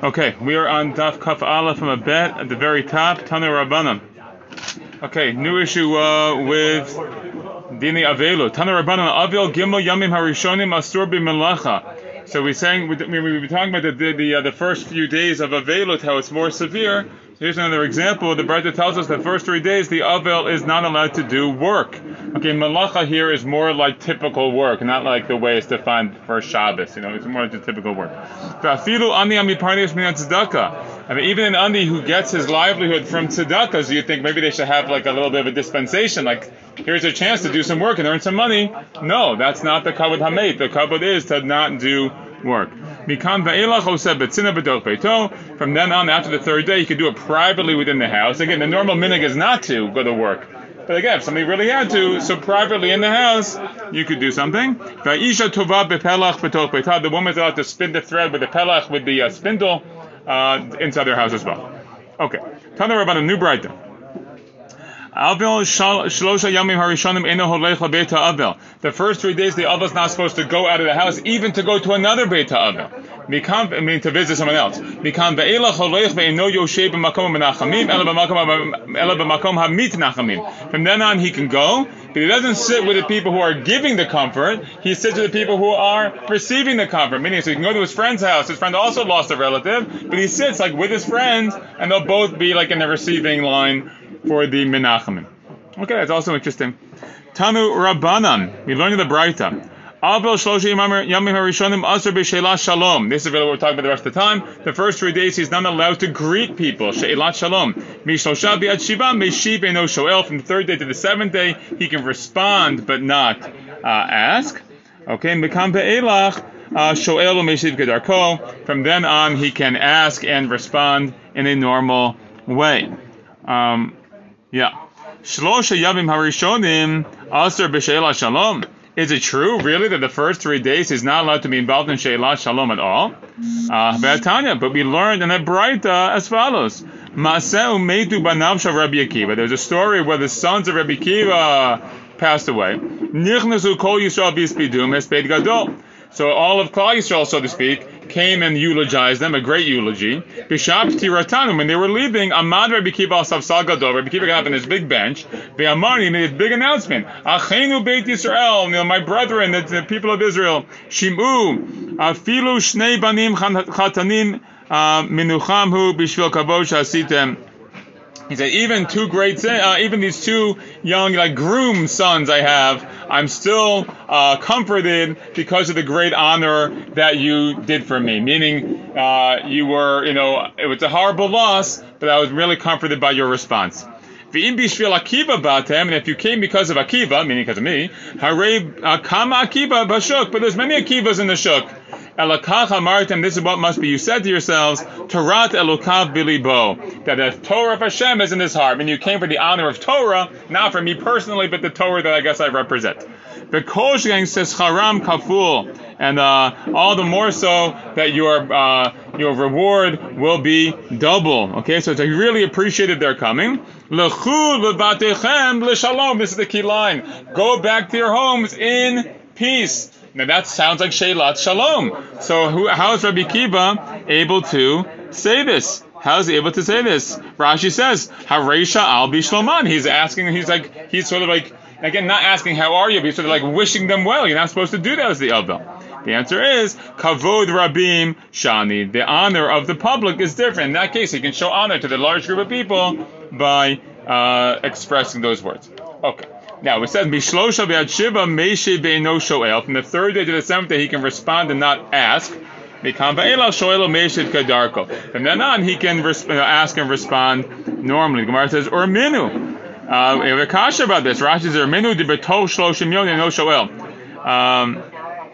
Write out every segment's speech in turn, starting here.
Okay, we are on Daf Kaf Aleph from a bet at the very top, Tanu Rabbanim. Okay, new issue uh, with Dini Avelu. Tanu Rabbanim, Avil Gimel Yamim Harishonim Asur B'Melacha. So we're saying, we, we, we talking about the, the, the, uh, the first few days of Avelut, how it's more severe. Here's another example. The Braita tells us the first three days the Avel is not allowed to do work. Okay, Malacha here is more like typical work, not like the way it's defined for Shabbos. You know, it's more like the typical work. Even an Andi who gets his livelihood from tzedakahs, you think maybe they should have like a little bit of a dispensation, like here's a chance to do some work and earn some money. No, that's not the kavod hamet. The kavod is to not do work. From then on, after the third day, he could do it privately within the house. Again, the normal minhag is not to go to work. But again, if somebody really had to, so privately in the house, you could do something. The woman is allowed to spin the thread with the pelach, with the uh, spindle, uh, inside their house as well. Okay. Tana about a new brighter. The first three days, the Avel is not supposed to go out of the house, even to go to another Beit Avel. I mean, to visit someone else. From then on, he can go, but he doesn't sit with the people who are giving the comfort. He sits with the people who are receiving the comfort. Meaning, so he can go to his friend's house. His friend also lost a relative, but he sits like with his friends, and they'll both be like in the receiving line for the Menachemim. Okay, that's also interesting. Tanu Rabbanan, we learned in the Braita. This is what we're talking about the rest of the time. The first three days he's not allowed to greet people. She'ilat Shalom. From the third day to the seventh day, he can respond but not uh, ask. Okay, uh, From then on, he can ask and respond in a normal way. Um, yeah. Shlosha Yamim Harishonim Asur B'Sheila Shalom. Is it true, really, that the first three days he's not allowed to be involved in Sheila Shalom at all? Uh, but we learned in a Braita as follows. Maseu Meitu Banavsha Rabbi Akiva. There's a story where the sons of Rabbi Akiva passed away. Nichnasu. So all of Klal Yisrael, so to speak, came and eulogized them, a great eulogy. Bishap Tiratanu, when they were leaving, Amad Rabbi Kiva al Safsal Gadol, Rabbi Kiva got up on his big bench, Ve'amari made his big announcement, Achenu Beit Yisrael, my brethren, the, the people of Israel, Shimu, Afilu Shnei Banim Chatanim, uh, Minucham Hu Bishvil Kavod Shasitem, he said, even two great, uh, even these two young, like groom sons I have, I'm still uh, comforted because of the great honor that you did for me. Meaning, uh, you were, you know, it was a horrible loss, but I was really comforted by your response. And if you came because of Akiva, meaning because of me, uh, Akiva bashuk, but there's many Akivas in the shuk. Elokach Martin, this is what must be. You said to yourselves, Torat Elokav Bilibo, that the Torah of Hashem is in his heart. Mean, you came for the honor of Torah, not for me personally, but the Torah that I guess I represent. The Koshgang says Haram Kaful, and uh, all the more so that your uh, your reward will be double. Okay, so I really appreciated their coming. This is the key line. Go back to your homes in peace. Now that sounds like Sheilat Shalom. So who, how is Rabbi Kiva able to say this? How is he able to say this? Rashi says, Haresha al bishloman. He's asking, he's like, he's sort of like, again, not asking how are you, but he's sort of like wishing them well. You're not supposed to do that as the Avel. The answer is kavod rabim shani. The honor of the public is different. In that case, he can show honor to the large group of people by uh, expressing those words. Okay. Now it says Mishlosha Shiva Meishe Be'eno Shoel. From the third day to the seventh day, he can respond and not ask. From then on, he can res- uh, ask and respond normally. Gemara says, or minu. Uh, we have a kasha about this. Rashi says, or minu de beto shloshim yon no shoel. Um,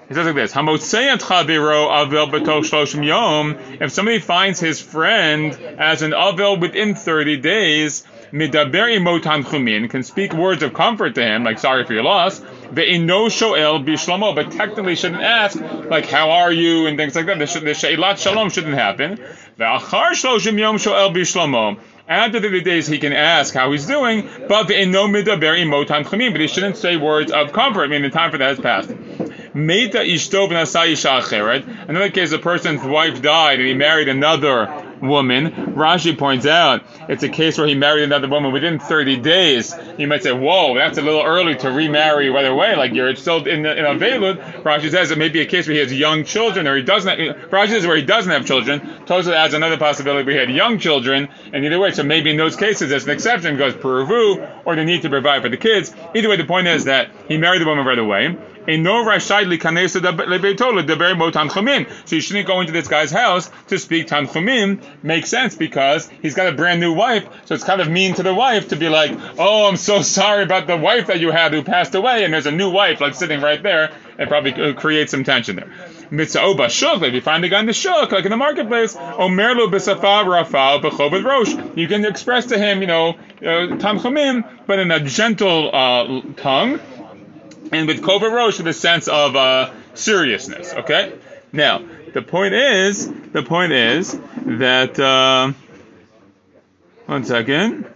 it says like this: Hamotzeyat chaviro avel beto shloshim yom. If somebody finds his friend as an avel within thirty days, midaber motan chumin can speak words of comfort to him, like sorry for your loss. Ve'ino shoel bishlomo, but technically shouldn't ask like how are you and things like that. The, sheilat shalom shouldn't happen. Ve'achar shloshim yom shoel bishlomo. After the days, he can ask how he's doing, but in no midaber motan chumin, but he shouldn't say words of comfort. I mean, the time for that has passed. Meta ishto v'nasai Another case, a person's wife died and he married another woman. Rashi points out it's a case where he married another woman within 30 days. You might say, whoa, that's a little early to remarry right away. Like you're still in, in avelut. Rashi says it may be a case where he has young children or he doesn't. Have, Rashi says where he doesn't have children. Tosa adds another possibility where he had young children. And either way, so maybe in those cases there's an exception because peruvu or the need to provide for the kids. Either way, the point is that he married the woman right away. So you shouldn't go into this guy's house to speak tanchumim. Makes sense because he's got a brand new wife, so it's kind of mean to the wife to be like, "Oh, I'm so sorry about the wife that you had who passed away," and there's a new wife like sitting right there. It probably creates some tension there. Mitzvah shuk, if you find the guy in the shuk, like in the marketplace, omer omerlu b'safa rafal b'choved rosh. You can express to him, you know, uh, tanchumim, but in a gentle uh, tongue and with Kova Rosh with a sense of uh, seriousness. Okay. Now the point is, the point is that uh, one second.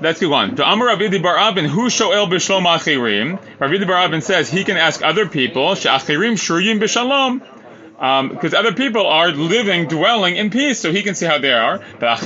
Let's go on. To Amar Rav Idi Bar Abin, who shoel b'shalom achirim? Rav Idi Bar Abin says he can ask other people, she'achirim shuriyim b'shalom because um, other people are living, dwelling in peace, so he can see how they are. But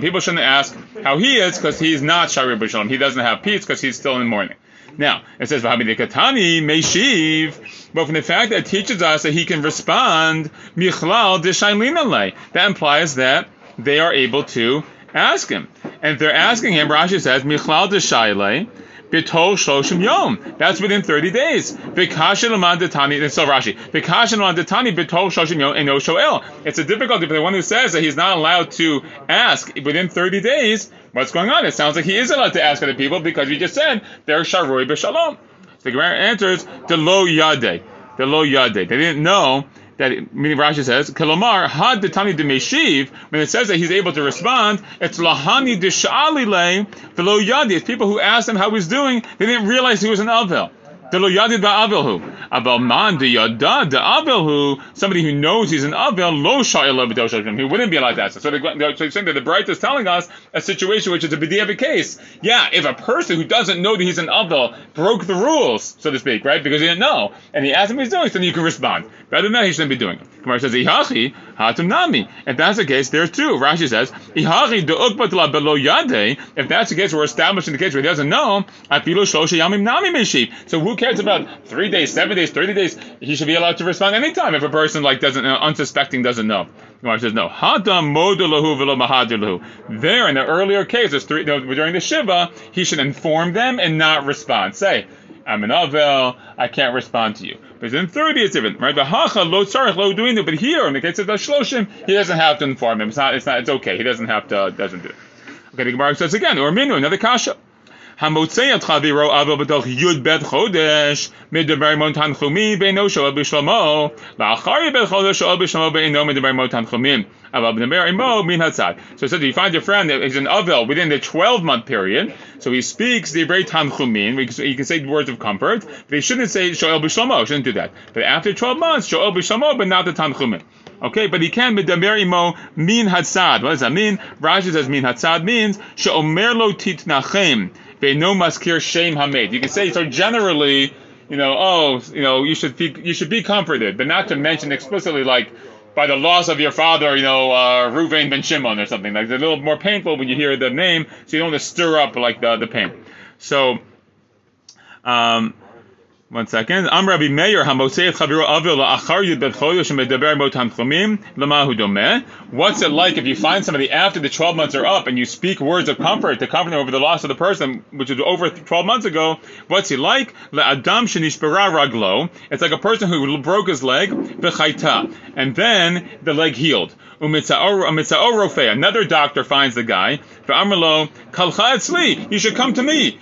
People shouldn't ask how he is because he's not Shari B'Shalom. He doesn't have peace because he's still in mourning. Now, it says, Katani Meshiv, but from the fact that it teaches us that he can respond, Michlal That implies that they are able to ask him. And if they're asking him, Rashi says, Michlal Deshaile, Bitol Shloshim Yom. That's within 30 days. Vikashin Laman Detani, and Rashi. Vikashin Laman Detani Bitol Shloshim Yom and no Shoel. It's a difficulty for the one who says that he's not allowed to ask within 30 days what's going on. It sounds like he is allowed to ask other people because we just said they're Sharoi B'Shalom. The Gemara answers, the lo yade. The lo yade. They didn't know that meaning Rashi says, Kalomar had the tani de meshiv, when it says that he's able to respond, it's lahani de sha'alile, velo yadi. It's people who asked him how he's doing, they didn't realize he was an Avel. Delo yadid ba'avilhu. Abel man de yada de avilhu. Somebody who knows he's an avel lo b'doshashim. He wouldn't be allowed to ask. So they're, so saying that the bright is telling us a situation which is a b'diavad case. Yeah, if a person who doesn't know that he's an avel broke the rules, so to speak, right? Because he didn't know, and he asked him what he's doing, so then you can respond. Rather than that, he shouldn't be doing. Gemara says, If that's the case, there's two. Rashi says. If that's the case, we're establishing the case where he doesn't know. So who cares about three days, seven days, thirty days? He should be allowed to respond anytime if a person like doesn't, uh, unsuspecting doesn't know. Gemara says, no. There, in the earlier cases, three, during the Shiva, he should inform them and not respond. Say, I'm an Avel, I can't respond to you. But in 30, it's different, right? The Hacha lo tzarich lo doing it, but here, in the case of the Shloshim, he doesn't have to inform him. It's not, it's not, it's okay. He doesn't have to, doesn't do it. Okay, the Gemara says again, or minu, another kasha. Hamotzei atchaviro avo b'toch yud bet chodesh beino la'achari bet chodesh beino min hatzad. So it says you find your friend that is an avil within the twelve month period. So he speaks the very tanchumin. He can say words of comfort. They shouldn't say shel b'shlomo. Shouldn't do that. But after twelve months, shel b'shlomo, but not the tanchumin. Okay, but he can midavar imo min hatzad. What does that mean? Rashi says min hatzad means she'omer lo titnachem no maskir shame hamed. You can say so generally, you know, oh, you know, you should be you should be comforted, but not to mention explicitly like by the loss of your father, you know, uh, Ruvain ben Shimon or something. Like it's a little more painful when you hear the name, so you don't want to stir up like the the pain. So. Um, one second. Am Rabbi Meir Avil Yud Bet Chodesh Medaber Mo Tanchumim Lamahu Domeh. What's it like if you find somebody after the 12 months are up and you speak words of comfort to comfort them over the loss of the person, which was over 12 months ago? What's he like? Adam Shenishpera Raglo. It's like a person who broke his leg, and then the leg healed. Another doctor finds the guy. You should come to me.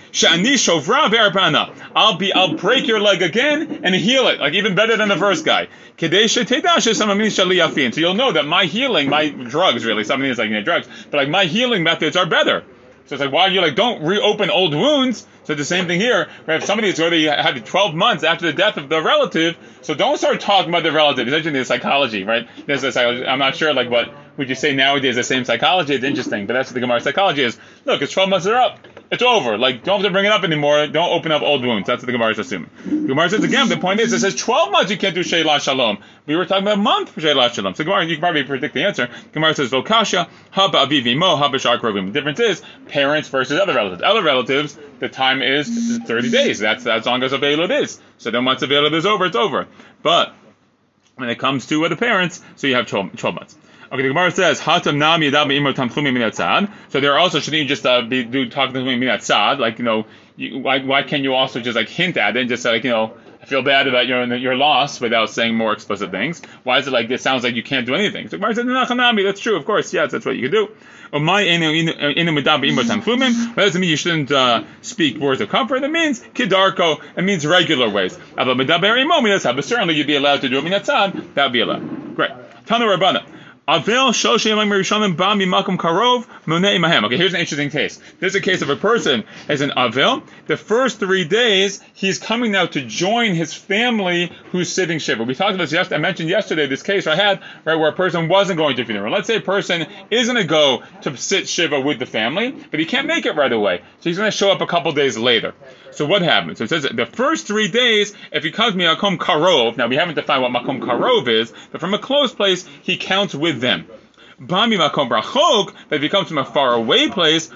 I'll be. I'll break your leg again and heal it, like even better than the first guy. So you'll know that my healing, my drugs, really, something is like you know, drugs, but like my healing methods are better. So it's like, why are you like, don't reopen old wounds. So the same thing here. Where if somebody is already had 12 months after the death of the relative, so don't start talking about the relative. It's actually the psychology, right? A psychology. I'm not sure like what would you say nowadays the same psychology. It's interesting, but that's what the Gemara psychology is. Look, it's 12 months are up. It's over. Like, don't have to bring it up anymore. Don't open up old wounds. That's what the Gemara is assuming. The Gemara says again, the point is, it says 12 months you can't do Sheila Shalom. We were talking about a month for Sheila Shalom. So Gemara, you can probably predict the answer. Gemara says, Vokasha, Haba Avivimo, Haba Shar The difference is parents versus other relatives. Other relatives, the time is 30 days. That's as long as available is. So then once available is over, it's over. But when it comes to the parents, so you have 12, 12 months. Okay, the Gemara says hatam nam yadav imot tamchumi minatzad. So there also shouldn't you just uh, be do talking to minatzad? Like you know, you, why why can you also just like hint at it and just say like you know I feel bad about your your loss without saying more explicit things. Why is it like it sounds like you can't do anything? So Gemara says nachanami. That's true, of course. Yes, that's what you can do. What does it mean you shouldn't uh, speak words of comfort? It means kidarko. It means regular ways. But certainly you'd be allowed to do it. That would be allowed. Great. Tanu Rabbana. Avil Rishonim Bami Makom Karov Imaham. Okay, here's an interesting case. There's a case of a person as an Avil. The first three days, he's coming now to join his family who's sitting Shiva. We talked about this yesterday. I mentioned yesterday this case I had, right, where a person wasn't going to funeral. Let's say a person is going to go to sit Shiva with the family, but he can't make it right away. So he's going to show up a couple days later. So what happens? So it says the first three days, if he comes Makom Karov, now we haven't defined what Makom Karov is, but from a close place, he counts with them. Makom Brachok, but if he comes from a far away place.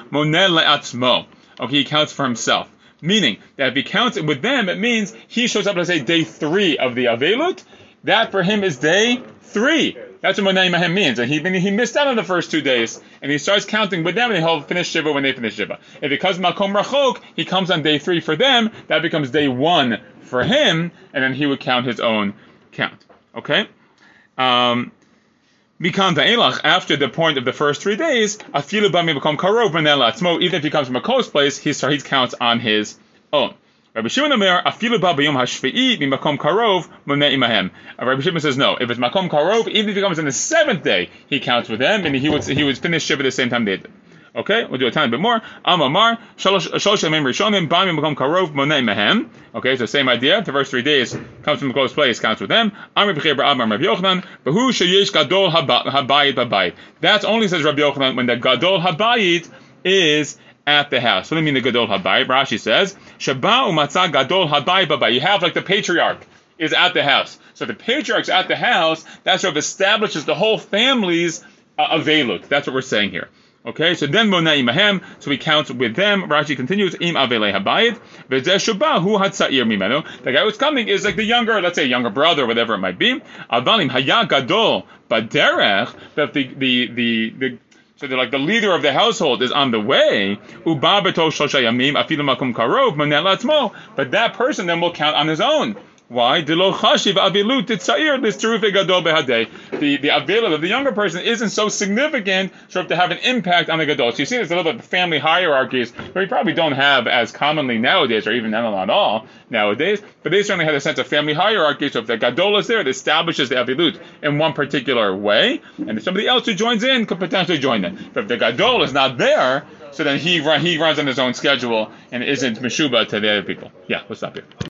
Okay, he counts for himself. Meaning that if he counts with them, it means he shows up, let's say, day three of the Avelut. That for him is day three. That's what Monei Mahem means. And he, he missed out on the first two days, and he starts counting with them, and he'll finish Shiva when they finish Shiva. If it comes Makom Rachok, he comes on day three for them, that becomes day one for him, and then he would count his own count. Okay? Um, after the point of the first three days, afilu bami become karov even if he comes from a close place, he, he counts on his own. Rabbi Shimon Omer, afilu ba b'yom hashvi'i makom karov monei imahem. Rabbi Shimon says no. If it's makom karov, even if he comes on the seventh day, he counts with them, and he would he would finish Shiva at the same time they did. Okay, we'll do a tiny bit more. Amamar, shalosh yamim rishonim, ba'mim makom karov monei mehem. Okay, so same idea. The first three days comes from a close place, counts with them. Amr b'chir ba'amar Rabbi Yochanan, b'hu sheyesh gadol habayit babayit. That's only says Rabbi Yochanan when the gadol habayit is at the house. What do you mean the Gadol Habai? Rashi says, Shaba umatzah Gadol Habai Babai. You have like the patriarch is at the house. So the patriarch's at the house, that sort of establishes the whole family's uh, avelut. That's what we're saying here. Okay, so then Monai Mahem, so we count with them. Rashi continues, Im Avele Habayit, Hu Hatzair Mimenu. The guy who's coming is like the younger, let's say younger brother, whatever it might be. Avalim Haya Gadol Baderech, but the, the, the, the so they're like the leader of the household is on the way. But that person then will count on his own. Why? The the avilut of the younger person isn't so significant of to have an impact on the gadol. So you see, there's a little bit family hierarchies where we probably don't have as commonly nowadays, or even not at all nowadays. But they certainly had a sense of family hierarchy. So if the gadol is there, it establishes the avilut in one particular way, and if somebody else who joins in could potentially join in. But if the gadol is not there, so then he he runs on his own schedule and isn't meshuba to the other people. Yeah, let's stop here.